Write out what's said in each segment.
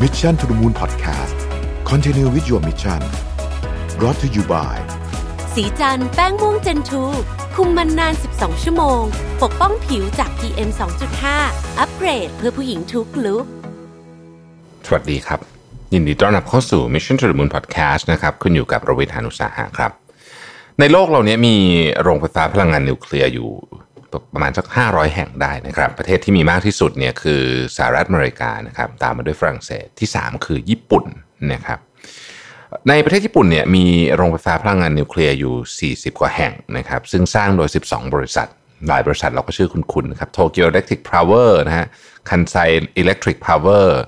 Mission to the Moon Podcast Continue with your mission brought to you by สีจันแป้งม่วงเจนทูคุมมันนาน 12 ชั่วโมง ปกป้องผิวจาก PM 2.5 อัปเกรดเพื่อผู้หญิงทุกลุกสวัสดีครับ ยินดีต้อนรับเข้าสู่ Mission to the Moon Podcast นะครับคุณอยู่กับรวิทยานุสาหะครับ ในโลกเราเนี้ยมีโรงไฟฟ้าพลังงานนิวเคลียร์อยู่ ประมาณสัก 500 แห่งได้นะครับ ประเทศที่มีมากที่สุดเนี่ยคือสหรัฐอเมริกานะครับ ตามมาด้วยฝรั่งเศสที่ 3 คือญี่ปุ่นนะครับในประเทศญี่ปุ่นเนี่ยมีโรงไฟฟ้าพลังงานนิวเคลียร์อยู่ 40 กว่าแห่งนะครับ ซึ่งสร้างโดย 12 บริษัท หลายบริษัทเราก็ชื่อคุ้นๆนะครับ Tokyo Electric Power นะฮะ Kansai Electric Power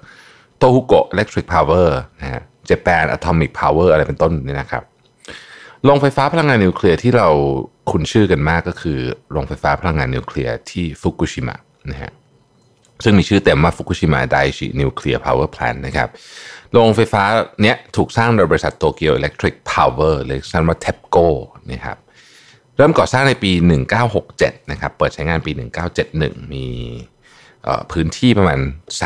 Tohoku Electric Power นะฮะ Japan Atomic Power อะไรเป็นต้นนี่นะครับ โรงไฟฟ้าพลังงานนิวเคลียร์ที่เราคุ้นชื่อกันมากก็คือโรงไฟฟ้าพลังงานนิวเคลียร์ที่ฟุกุชิมะนะฮะซึ่งมีชื่อเต็มว่า Fukushima Daiichi Nuclear Power Plant นะครับโรงไฟฟ้าเนี้ยถูกสร้างโดยบริษัท Tokyo Electric Power หรือสั้นว่า TEPCO นะครับเริ่มก่อสร้างในปี 1967 นะครับ เปิดใช้งานปี 1971 มี พื้นที่ประมาณ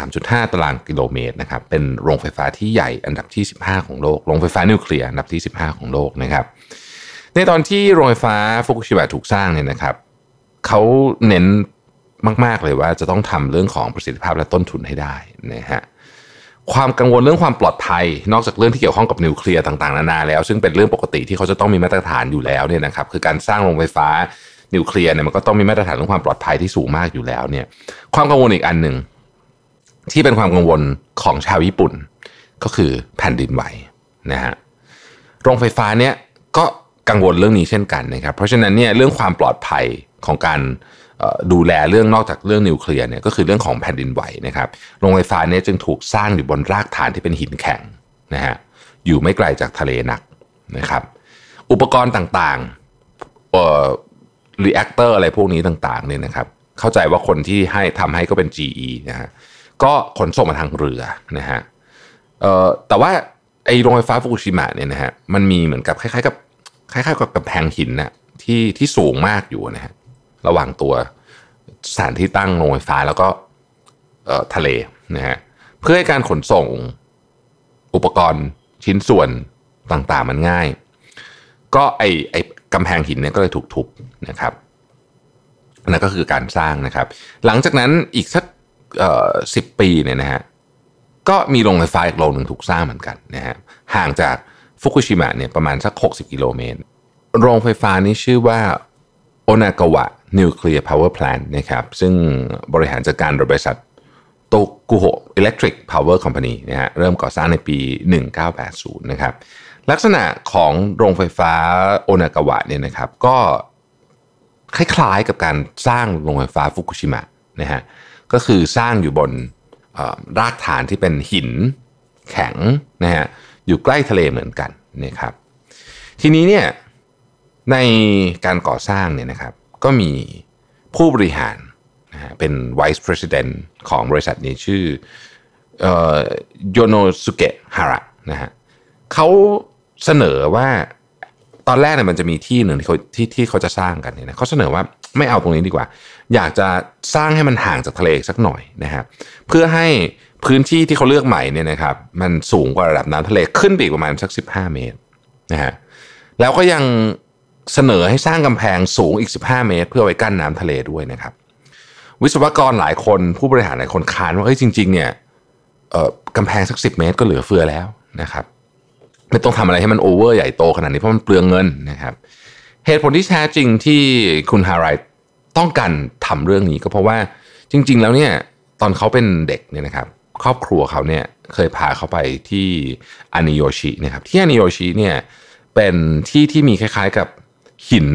3.5 ตารางกิโลเมตรนะครับ เป็นโรงไฟฟ้าที่ใหญ่อันดับที่ 15 ของโลก โรงไฟฟ้านิวเคลียร์อันดับที่ 15 ของโลกนะครับ ในตอนที่โรงไฟฟ้าฟุกุชิมะถูกสร้างเนี่ยนะครับ เขาเน้นมาก ๆ เลยว่าจะต้องทำเรื่องของประสิทธิภาพและต้นทุนให้ได้นะฮะ ความกังวลเรื่องความปลอดภัย นอกจากเรื่องที่เกี่ยวข้องกับนิวเคลียร์ต่าง ๆ นานาแล้ว ซึ่งเป็นเรื่องปกติที่เขาจะต้องมีมาตรฐานอยู่แล้วเนี่ยนะครับ คือการสร้างโรงไฟฟ้า นิวเคลียร์เนี่ยมันก็ต้องมีมาตรฐานเรื่องความปลอดภัยที่สูงมากอยู่แล้วเนี่ยความกังวลอีกอันหนึ่งที่เป็นความกังวลของชาวญี่ปุ่น ก็คือแผ่นดินไหวนะฮะโรงไฟฟ้าเนี่ยก็กังวลเรื่องนี้เช่นกันนะครับ เพราะฉะนั้นเนี่ยเรื่องความปลอดภัยของการดูแลเรื่องนอกจากเรื่องนิวเคลียร์เนี่ยก็คือเรื่องของแผ่นดินไหวนะครับโรงไฟฟ้าเนี่ยจึงถูกสร้างอยู่บนรากฐานที่เป็นหินแข็งนะฮะอยู่ไม่ไกลจากทะเลนักนะครับ อุปกรณ์ต่างๆ reactor อะไรพวกนี้ต่างๆเนี่ยนะครับ เข้าใจว่าคนที่ให้ทำให้ก็เป็น GE นะฮะก็ขนส่งมาทางเรือนะฮะเอ่อแต่ว่าไอโรงไฟฟ้าฟุกุชิมะเนี่ยนะฮะมันมีเหมือนกับคล้ายๆกับคล้ายๆกับกำแพงหินน่ะที่ที่สูงมากอยู่นะฮะระหว่างตัวสถานที่ตั้งโรงไฟฟ้าแล้วก็ทะเลนะฮะเพื่อให้การขนส่งอุปกรณ์ชิ้นส่วนต่างๆมันง่าย ก็ไอไอกำแพงหินเนี่ยก็เลยถูกทุบ นะครับนั่นก็คือการสร้างนะครับ หลังจากนั้นอีกสักสิบปีเนี่ยนะฮะก็มีโรงไฟฟ้าอีกโรงหนึ่งถูกสร้างเหมือนกันนะฮะห่างจากฟุกุชิมะเนี่ยประมาณสัก 60 กิโลเมตร โรงไฟฟ้านี้ชื่อว่า Onagawa Nuclear Power Plant นะครับซึ่งบริหารจัดการโดยบริษัท Tohoku Electric Power Company นะฮะเริ่มก่อสร้างในปี 1980 นะครับ ลักษณะของโรงไฟฟ้าโอนากาวะเนี่ยนะครับ ก็ คล้ายๆกับการสร้างโรงไฟฟ้าฟุกุชิมะนะฮะก็คือสร้างอยู่บนรากฐานที่เป็นหินแข็งนะฮะอยู่ใกล้ทะเลเหมือนกันนะครับ ทีนี้เนี่ยในการก่อสร้างเนี่ยนะครับ ก็มีผู้บริหารนะฮะเป็น Vice President ของบริษัทนี้ชื่อโยโนสุเกะฮาระนะฮะเขาเสนอว่า ตอนแรกเนี่ยมันจะมีที่หนึ่งที่เขาที่ที่เขาจะสร้างกันเนี่ยนะเขาเสนอว่าไม่เอาตรงนี้ดีกว่า อยากจะสร้างให้มันห่างจากทะเลสักหน่อยนะฮะเพื่อให้พื้นที่ที่เขาเลือกใหม่เนี่ยนะครับมันสูงกว่าระดับน้ำทะเลขึ้นไปอีกประมาณสัก 15 เมตรนะฮะแล้วก็ยังเสนอให้สร้างกำแพงสูงอีก 15 เมตร เพื่อไว้กั้นน้ำทะเลด้วยนะครับ วิศวกรหลายคนผู้บริหารหลายคนค้านว่าเอ้ยจริง ๆ เนี่ยเออกำแพงสัก 10 เมตรก็เหลือเฟือแล้วนะครับ ไม่ต้องทำอะไรให้มันโอเวอร์ใหญ่โตขนาดนี้เพราะมันเปลืองเงินนะครับ เหตุผลที่แท้จริงที่คุณฮารายต้องการทำเรื่องนี้ก็เพราะว่าจริง ๆ แล้วเนี่ยตอนเขาเป็นเด็กเนี่ยนะครับ ครอบครัวเขาเนี่ยเคยพาเขาไปที่อานิโยชินะครับที่อานิโยชิเนี่ยเป็นที่ที่มีคล้ายๆกับหิน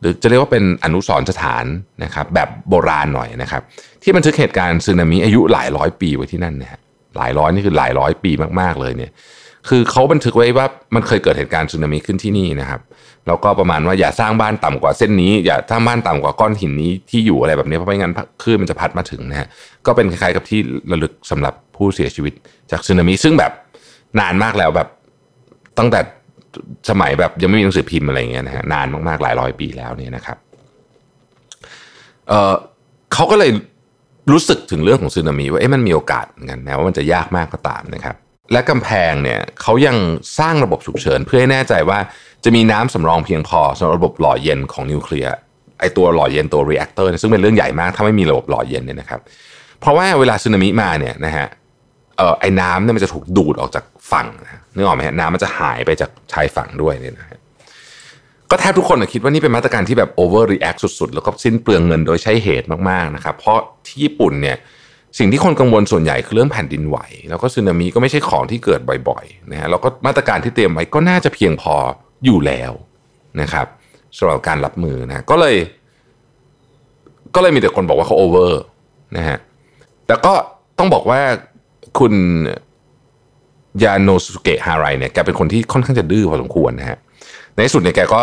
หรือจะเรียกว่าเป็นอนุสรสถานนะครับ แบบโบราณหน่อยนะครับ ที่บันทึกเหตุการณ์สึนามิอายุหลายร้อยปีไว้ที่นั่นนะฮะหลายร้อยนี่คือหลายร้อยปีมากๆเลยเนี่ย คือเขาบันทึกไว้ว่ามันเคยเกิดเหตุการณ์สึนามิขึ้นที่นี่นะครับแล้วก็ประมาณว่าอย่าสร้างบ้านต่ำกว่าเส้นนี้ อย่าสร้างบ้านต่ำกว่าก้อนหินนี้ที่อยู่อะไรแบบนี้เพราะไม่งั้นคลื่นมันจะพัดมาถึงนะฮะก็เป็นคล้ายๆกับที่ระลึกสำหรับผู้เสียชีวิตจากสึนามิซึ่งแบบนานมากแล้วแบบตั้งแต่สมัยแบบยังไม่มีหนังสือพิมพ์อะไรเงี้ยนะฮะนานมากๆหลายร้อยปีแล้วเนี่ยนะครับเออเขาก็เลยรู้สึกถึงเรื่องของสึนามิว่าเอ๊ะมันมีโอกาสเหมือนกันนะว่ามันจะยากมากก็ตามนะครับ และกำแพงเนี่ยเขายังสร้างระบบฉุกเฉิน เพื่อให้แน่ใจว่าจะมีน้ำสำรองเพียงพอสำหรับระบบหล่อเย็นของนิวเคลียร์ไอ้ตัวหล่อเย็นตัว reactor ซึ่งเป็นเรื่องใหญ่มากถ้าไม่มีระบบหล่อเย็นเนี่ยนะครับ เพราะว่าเวลาสึนามิมาเนี่ยนะฮะเออไอ้น้ำเนี่ยมันจะถูกดูดออกจากฝั่งนะนึกออกไหมฮะน้ำมันจะหายไปจากชายฝั่งด้วยเนี่ยนะฮะก็แทบทุกคนคิดว่านี่เป็นมาตรการที่แบบ overreact สุดๆ แล้วก็สิ้นเปลืองเงินโดยใช่เหตุมากๆนะครับเพราะที่ญี่ปุ่นเนี่ย สิ่งที่คนกังวลส่วนใหญ่คือเรื่องแผ่นดินไหว แล้วก็สึนามิก็ไม่ใช่ของที่เกิดบ่อยๆนะฮะแล้วก็มาตรการที่เตรียมไว้ก็น่าจะเพียงพออยู่แล้วนะครับสำหรับการรับมือนะก็เลย ก็เลยมีแต่คนบอกว่าเขาโอเวอร์นะฮะแต่ก็ต้องบอกว่าคุณยาโนสุเกะฮารายเนี่ยแกเป็นคนที่ค่อนข้างจะดื้อพอสมควรนะฮะในที่สุดเนี่ยแกก็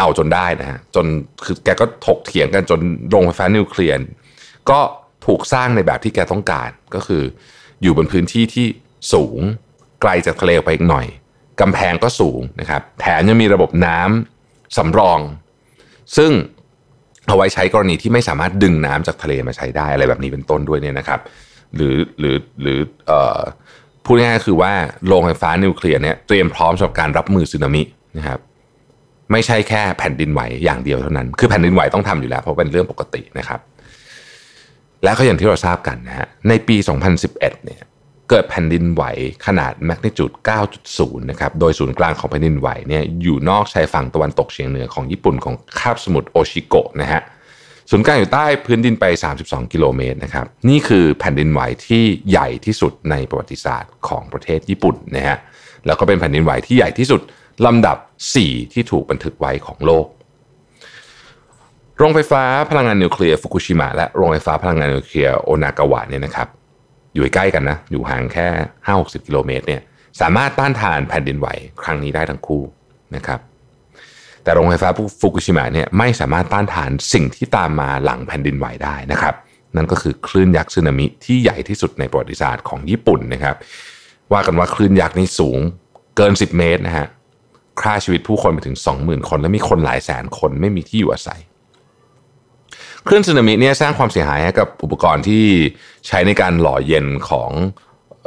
เอาจนได้นะฮะจนคือแกก็ถกเถียงกันจนโรงไฟฟ้านิวเคลียร์ก็ ถูกสร้างในแบบที่แกต้องการ ก็คืออยู่บนพื้นที่ที่สูงไกลจากทะเลไปอีกหน่อยกำแพงก็สูงนะครับแถมยังมีระบบน้ำสำรอง ซึ่งเอาไว้ใช้กรณีที่ไม่สามารถดึงน้ำจากทะเลมาใช้ได้อะไรแบบนี้เป็นต้นด้วยเนี่ยนะครับ หรือหรือหรือเอ่อพูดง่ายๆคือว่าโรงไฟฟ้านิวเคลียร์เนี่ยเตรียมพร้อมสำหรับการรับมือสึนามินะครับไม่ใช่แค่แผ่นดินไหวอย่างเดียวเท่านั้น คือแผ่นดินไหวต้องทำอยู่แล้วเพราะเป็นเรื่องปกตินะครับ และก็อย่างที่เราทราบกันนะฮะในปี 2011 เนี่ยเกิดแผ่นดินไหวขนาดแมกนิจูด 9.0 นะครับ โดยศูนย์กลางของแผ่นดินไหวเนี่ยอยู่นอกชายฝั่งตะวันตกเฉียงเหนือของญี่ปุ่นของคาบสมุทรโอชิโกะนะฮะ ศูนย์กลางอยู่ใต้พื้นดินไป 32 กิโลเมตรนะครับ นี่คือแผ่นดินไหวที่ใหญ่ที่สุดในประวัติศาสตร์ของประเทศญี่ปุ่นนะฮะ แล้วก็เป็นแผ่นดินไหวที่ใหญ่ที่สุดลำดับ 4 ที่ถูกบันทึกไว้ของโลก โรงไฟฟ้าพลังงานนิวเคลียร์ฟุกุชิมะและโรงไฟฟ้าพลังงานนิวเคลียร์โอนากาวะเนี่ยนะครับอยู่ใกล้กันนะ อยู่ห่างแค่ 5-60 กิโลเมตรเนี่ยสามารถต้านทานแผ่นดินไหวครั้งนี้ได้ทั้งคู่นะครับแต่โรงไฟฟ้าฟุกุชิมะเนี่ยไม่สามารถต้านทานสิ่งที่ตามมาหลังแผ่นดินไหวได้นะครับ นั่นก็คือคลื่นยักษ์สึนามิที่ใหญ่ที่สุดในประวัติศาสตร์ของญี่ปุ่นนะครับ ว่ากันว่าคลื่นยักษ์นี้สูงเกิน 10 เมตรนะฮะฆ่าชีวิตผู้คนไปถึง 20,000 คน และมีคนหลายแสนคนไม่มีที่อยู่อาศัย คลื่นสึนามิเนี่ยสร้างความเสียหายให้กับอุปกรณ์ที่ใช้ในการหล่อเย็นของ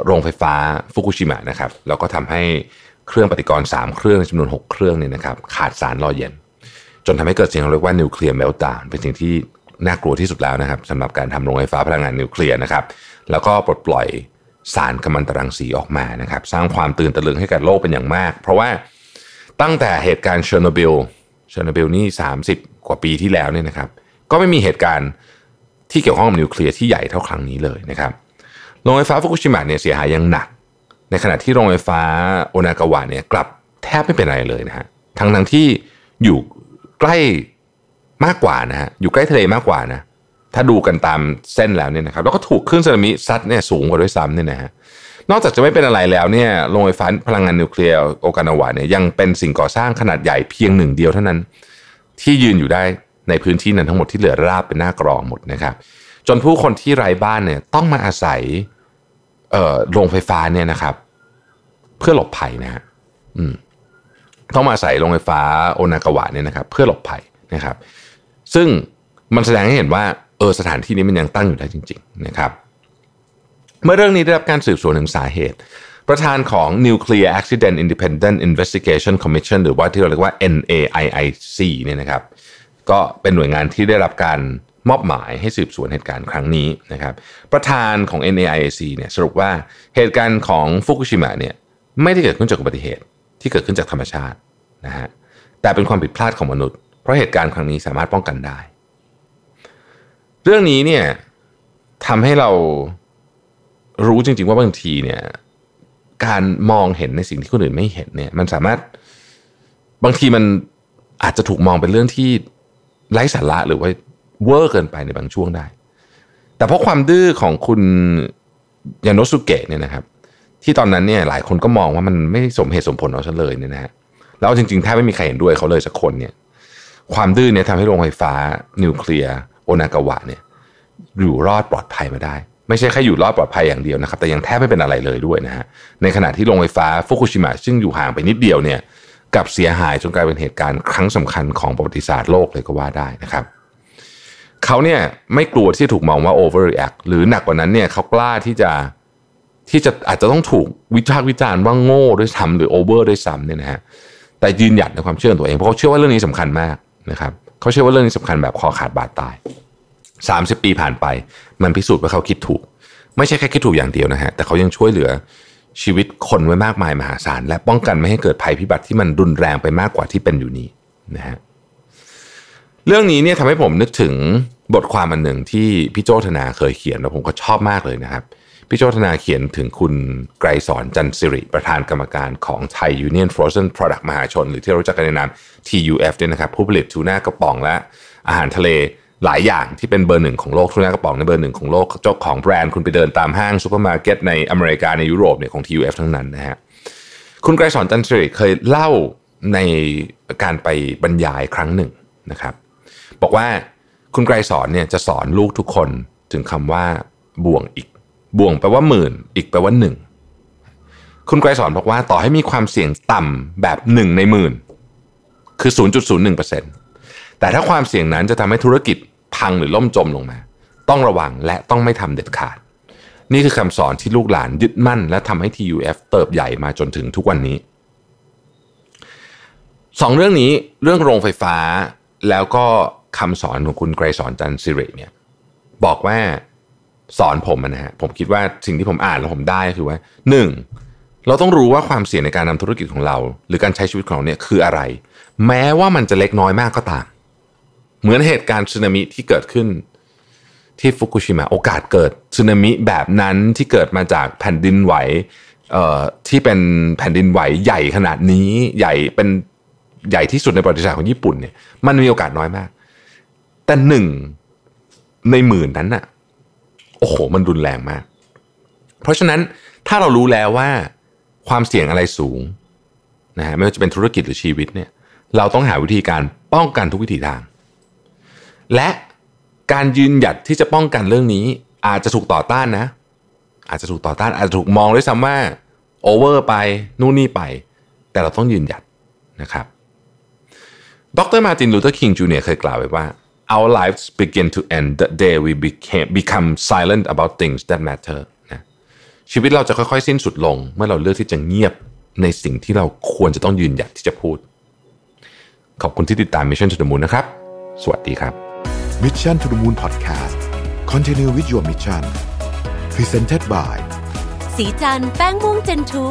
โรงไฟฟ้าฟุกุชิมะนะครับแล้วก็ทำให้เครื่องปฏิกรณ์ 3 เครื่องจำนวน 6 เครื่องเนี่ยนะครับขาดสารหล่อเย็น จนทำให้เกิดสิ่งที่เรียกว่า nuclear meltdown เป็นสิ่งที่น่ากลัวที่สุดแล้วนะครับสำหรับการทำโรงไฟฟ้าพลังงานนิวเคลียร์นะครับแล้วก็ปลดปล่อยสารกัมมันตรังสีออกมานะครับ สร้างความตื่นตะลึงให้กับโลกเป็นอย่างมาก เพราะว่าตั้งแต่เหตุการณ์เชอร์โนบิลเชอร์โนบิลนี่ 30 กว่าปีที่แล้วเนี่ยนะครับ ก็ไม่มีเหตุการณ์ที่เกี่ยวข้องกับนิวเคลียร์ที่ใหญ่เท่าครั้งนี้เลยนะครับโรงไฟฟ้าฟุกุชิมะเนี่ยเสียหายอย่างหนัก ในขณะที่โรงไฟฟ้าโอนากาวะเนี่ยกลับแทบไม่เป็นไรเลยนะฮะทั้งทั้งที่อยู่ใกล้มากกว่านะฮะอยู่ใกล้ทะเลมากกว่านะถ้าดูกันตามเส้นแล้วเนี่ยนะครับแล้วก็ถูกคลื่นสึนามิซัดเนี่ยสูงกว่าด้วยซ้ำเนี่ยนะฮะนอกจากจะไม่เป็นอะไรแล้วเนี่ยโรงไฟฟ้าพลังงานนิวเคลียร์โอกานาวะเนี่ยยังเป็นสิ่งก่อสร้างขนาดใหญ่เพียงหนึ่งเดียวเท่านั้น ที่ยืนอยู่ได้ ในพื้นที่นั้นทั้งหมดที่เหลือราบเป็นหน้ากรองหมดนะครับ จนผู้คนที่ไร้บ้านเนี่ยต้องมาอาศัยเอ่อโรงไฟฟ้าเนี่ยนะครับ เพื่อหลบภัยนะฮะอืมต้องมาอาศัยโรงไฟฟ้าโอนากาวะเนี่ยนะครับ เพื่อหลบภัยนะครับ ซึ่งมันแสดงให้เห็นว่าเออสถานที่นี้มันยังตั้งอยู่ได้จริง ๆ นะครับ เมื่อเรื่องนี้ได้รับการสืบสวนถึงสาเหตุ ประธานของ Nuclear Accident Independent Investigation Commission หรือว่าที่เราเรียกว่า NAIIC เนี่ยนะครับ ก็เป็นหน่วยงานที่ได้รับการมอบหมายให้สืบสวนเหตุการณ์ครั้งนี้นะครับ ประธานของ NAIC เนี่ยสรุปว่าเหตุการณ์ของฟุกุชิมะเนี่ยไม่ได้เกิดขึ้นจากอุบัติเหตุที่เกิดขึ้นจากธรรมชาตินะฮะแต่เป็นความผิดพลาดของมนุษย์ เพราะเหตุการณ์ครั้งนี้สามารถป้องกันได้ เรื่องนี้เนี่ยทำให้เรารู้จริง ๆ ว่าบางทีเนี่ยการมองเห็นในสิ่งที่คนอื่นไม่เห็นเนี่ย มันสามารถบางทีมันอาจจะถูกมองเป็นเรื่องที่ ไร้สาระหรือว่าเวอร์เกินไปในบางช่วงได้ แต่เพราะความดื้อของคุณยาโนสุเกะเนี่ยนะครับ ที่ตอนนั้นเนี่ยหลายคนก็มองว่ามันไม่สมเหตุสมผลเอาซะเลยเนี่ยนะฮะแล้วจริงๆแทบไม่มีใครเห็นด้วยเขาเลยสักคนเนี่ย ความดื้อเนี่ยทำให้โรงไฟฟ้า นิวเคลียร์โอนากาวะเนี่ยอยู่รอดปลอดภัยมาได้ ไม่ใช่แค่อยู่รอดปลอดภัยอย่างเดียวนะครับ แต่ยังแทบไม่เป็นอะไรเลยด้วยนะฮะในขณะที่โรงไฟฟ้าฟุกุชิมะซึ่งอยู่ห่างไปนิดเดียวเนี่ย กับเสียหายจนกลายเป็นเหตุการณ์ครั้งสำคัญของประวัติศาสตร์โลกเลยก็ว่าได้นะครับเขาเนี่ยไม่กลัวที่จะถูกมองว่า overreact หรือหนักกว่านั้นเนี่ยเขากล้าที่จะที่จะอาจจะต้องถูกวิพากษ์วิจารณ์ว่าโง่ด้วยซ้ำหรือ over ด้วยซ้ำเนี่ยนะฮะแต่ยืนหยัดในความเชื่อตัวเองเพราะเขาเชื่อว่าเรื่องนี้สำคัญมากนะครับเขาเชื่อว่าเรื่องนี้สำคัญแบบคอขาดบาดตาย 30 ปีผ่านไป มันพิสูจน์ว่าเขาคิดถูก ไม่ใช่แค่คิดถูกอย่างเดียวนะฮะแต่เขายังช่วยเหลือ ชีวิตคนไว้มากมายมหาศาล และป้องกันไม่ให้เกิดภัยพิบัติที่มันรุนแรงไปมากกว่าที่เป็นอยู่นี้นะฮะเรื่องนี้เนี่ยทำให้ผมนึกถึงบทความอันหนึ่งที่พี่โจ้ธนาเคยเขียนแล้วผมก็ชอบมากเลยนะครับ พี่โจ้ธนาเขียนถึงคุณไกรสรจันศิริ ประธานกรรมการของไทยยูเนียน Frozen Products มหาชน หรือที่รู้จักกันในนาม TUF เนี่ยนะครับผู้ผลิตทูน่ากระป๋องและอาหารทะเล หลายอย่างที่เป็นเบอร์หนึ่งของโลกทูน่ากระป๋องนี่เบอร์หนึ่งของโลกเจ้าของแบรนด์คุณไปเดินตามห้างซูเปอร์มาร์เก็ตในอเมริกาในยุโรปเนี่ยของ TUF ทั้งนั้นนะฮะคุณไกรสรจันศิริเคยเล่าในการไปบรรยายครั้งหนึ่งนะครับ บอกว่าคุณไกรสรเนี่ยจะสอนลูกทุกคนถึงคำว่าบ่วงอิก บ่วงแปลว่าหมื่น อิกแปลว่าหนึ่งคุณไกรสรบอกว่าต่อให้มีความเสี่ยงต่ำแบบหนึ่งในหมื่นคือ 0.01% แต่ถ้าความเสี่ยงนั้นจะทำให้ธุรกิจพังหรือล่มจมลงมา ต้องระวังและต้องไม่ทำเด็ดขาด นี่คือคำสอนที่ลูกหลานยึดมั่น และทำให้ TUF เติบใหญ่มาจนถึงทุกวันนี้สองเรื่องนี้เรื่องโรงไฟฟ้าแล้วก็คำสอนของคุณไกรสอนจันสิริเนี่ยบอกว่าสอนผมนะฮะผมคิดว่าสิ่งที่ผมอ่านแล้วผมได้คือว่าหนึ่งเราต้องรู้ว่าความเสี่ยงในการนำธุรกิจของเรา หรือการใช้ชีวิตของเราเนี่ยคืออะไร แม้ว่ามันจะเล็กน้อยมากก็ตาม เหมือนเหตุการณ์สึนามิที่เกิดขึ้นที่ฟุกุชิมะโอกาสเกิดสึนามิแบบนั้นที่เกิดมาจากแผ่นดินไหวที่เป็นแผ่นดินไหวใหญ่ขนาดนี้ใหญ่เป็นใหญ่ที่สุดในประวัติศาสตร์ของญี่ปุ่นเนี่ยมันมีโอกาสน้อยมาก แต่หนึ่งในหมื่นนั้นน่ะโอ้โหมันรุนแรงมาก เพราะฉะนั้นถ้าเรารู้แล้วว่าความเสี่ยงอะไรสูงนะฮะไม่ว่าจะเป็นธุรกิจหรือชีวิตเนี่ยเราต้องหาวิธีการป้องกันทุกวิถีทาง และการยืนหยัดที่จะป้องกันเรื่องนี้ อาจจะถูกต่อต้านนะ อาจจะถูกต่อต้าน อาจจะถูกมองด้วยซ้ำว่าโอเวอร์ไปนู่นนี่ไป แต่เราต้องยืนหยัดนะครับดร.มาร์ตินลูเทอร์คิงจูเนียร์เคยกล่าวไว้ว่า our lives begin to end the day we became, become silent about things that matter นะชีวิตเราจะค่อยๆ สิ้นสุดลง เมื่อเราเลือกที่จะเงียบในสิ่งที่เราควรจะต้องยืนหยัดที่จะพูด ขอบคุณที่ติดตาม Mission to the Moon นะครับ สวัสดีครับ Mission to the Moon Podcast Continue with your mission Presented by สีจันแป้งม่วงเจนทู